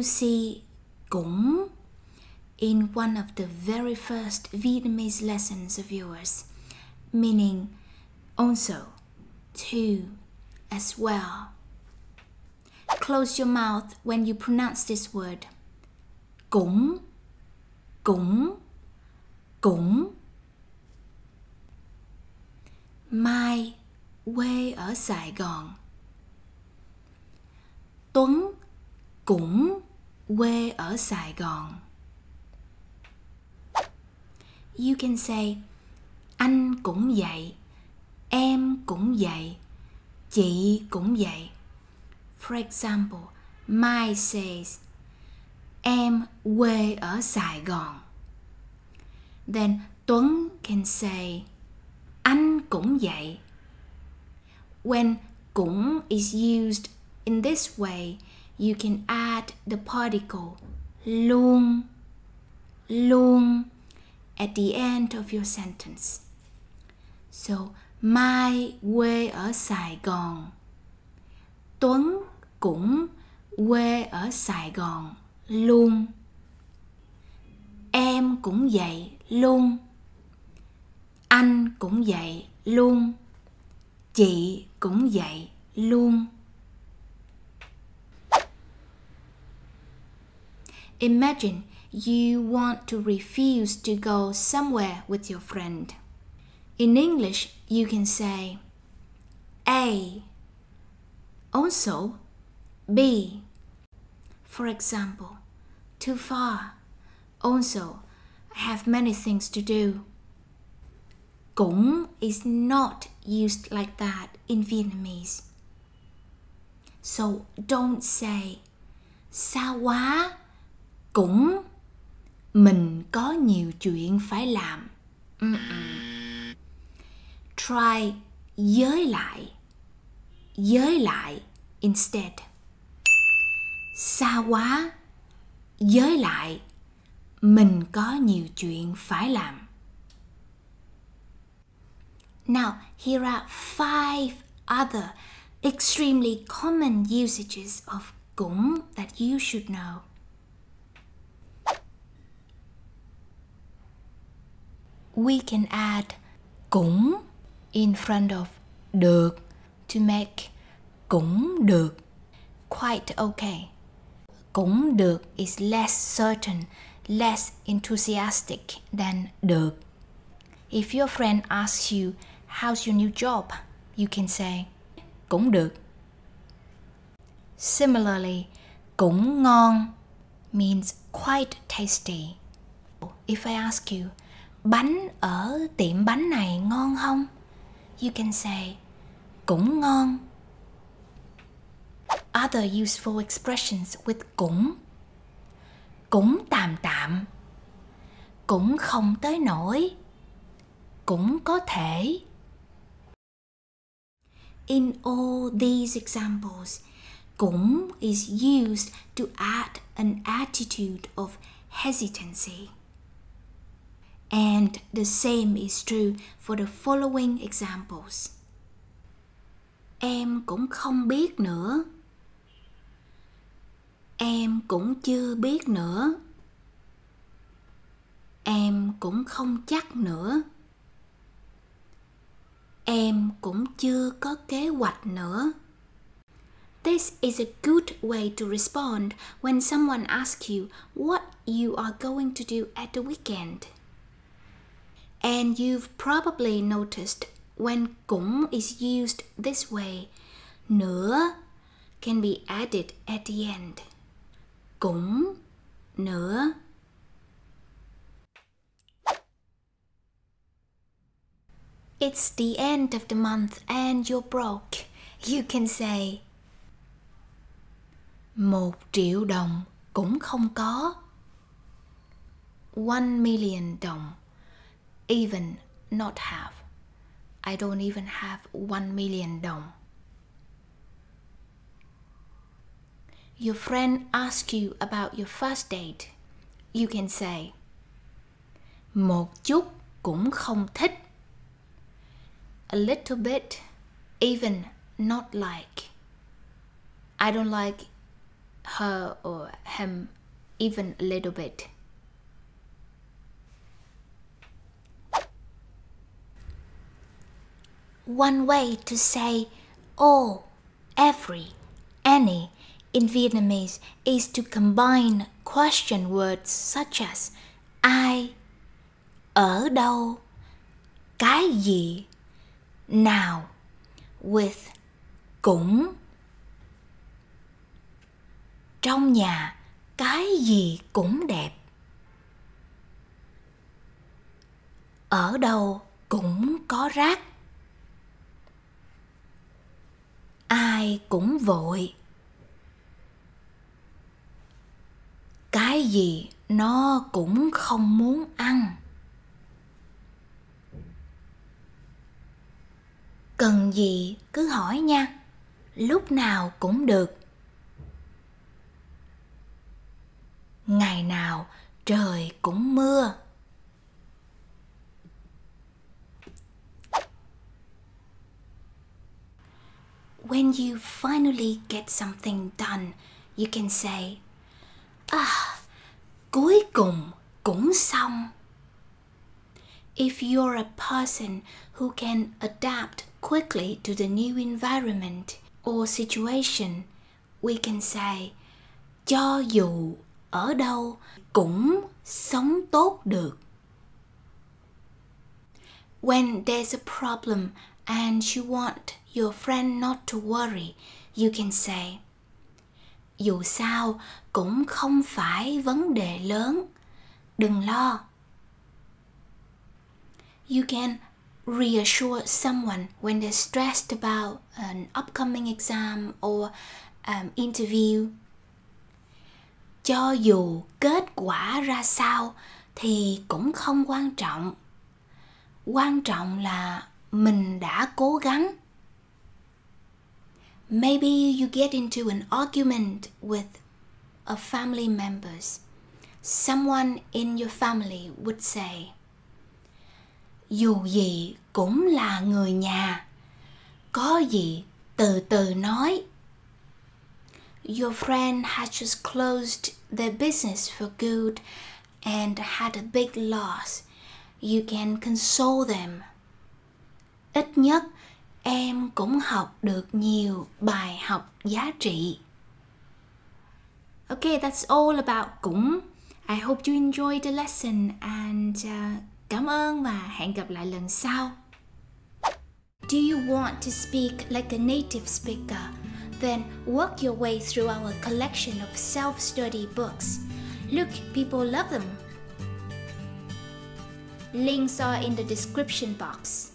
you see cũng in one of the very first Vietnamese lessons of yours, meaning also, too, as well. Close your mouth when you pronounce this word. Cũng, cũng, cũng. Mai quê ở Sài Gòn. Tuấn cũng quê ở Sài Gòn. You can say anh cũng vậy, em cũng vậy, chị cũng vậy. For example, Mai says em quê ở Sài Gòn. Then Tuấn can say anh cũng vậy. When cũng is used in this way, you can add the particle luôn, luôn at the end of your sentence. So, Mai quê ở Sài Gòn. Tuấn cũng quê ở Sài Gòn luôn. Em cũng vậy luôn. Anh cũng vậy luôn. Chị cũng vậy luôn. Imagine you want to refuse to go somewhere with your friend. In English, you can say A, also B. For example, too far, also, I have many things to do. Cũng is not used like that in Vietnamese. So don't say quá cũng mình có nhiều chuyện phải làm. Mm-mm. try giới lại giới lại instead. Xa quá, giới lại, mình có nhiều chuyện phải làm. Now, here are five other extremely common usages of cũng that you should know. We can add cũng in front of được to make cũng được quite okay. Cũng được is less certain, less enthusiastic than được. If your friend asks you, how's your new job? You can say, cũng được. Similarly, cũng ngon means quite tasty. If I ask you, bánh ở tiệm bánh này ngon không? You can say, cũng ngon. Other useful expressions with cũng Cũng tạm tạm Cũng không tới nổi Cũng có thể In all these examples, cũng is used to add an attitude of hesitancy. And the same is true for the following examples. Em cũng không biết nữa. Em cũng chưa biết nữa. Em cũng không chắc nữa. Em cũng chưa có kế hoạch nữa. This is a good way to respond when someone asks you what you are going to do at the weekend. And you've probably noticed when cũng is used this way, nữa can be added at the end. Cũng nữa. It's the end of the month and you're broke. You can say Một triệu đồng cũng không có. One million đồng. Even not have. I don't even have one million đồng. Your friend asks you about your first date. You can say Một chút cũng không thích. A little bit, even not like. I don't like her or him even a little bit. One way to say all, every, any in Vietnamese is to combine question words such as ai, ở đâu, cái gì, nào with cũng. Trong nhà cái gì cũng đẹp. Ở đâu cũng có rác. Ai cũng vội. cái gì nó cũng không muốn ăn. Cần gì cứ hỏi nha, lúc nào cũng được. Ngày nào trời cũng mưa. When you finally get something done you can say ah, À, cuối cùng cũng xong. If you're a person who can adapt quickly to the new environment or situation, we can say cho dù ở đâu cũng sống tốt được. When there's a problem and you want your friend not to worry, you can say dù sao cũng không phải vấn đề lớn đừng lo. You can reassure someone when they're stressed about an upcoming exam or um, interview. Cho dù kết quả ra sao thì cũng không quan trọng. Quan trọng là mình đã cố gắng Maybe you get into an argument with a family members. Someone in your family would say, Dù gì cũng là người nhà, có gì từ từ nói. Your friend had just closed their business for good and had a big loss. You can console them. Ít nhất em cũng học được nhiều bài học giá trị. Okay, that's all about cũng. I hope you enjoyed the lesson and uh, cảm ơn và hẹn gặp lại lần sau. Do you want to speak like a native speaker? Then work your way through our collection of self-study books. Look, people love them. Links are in the description box.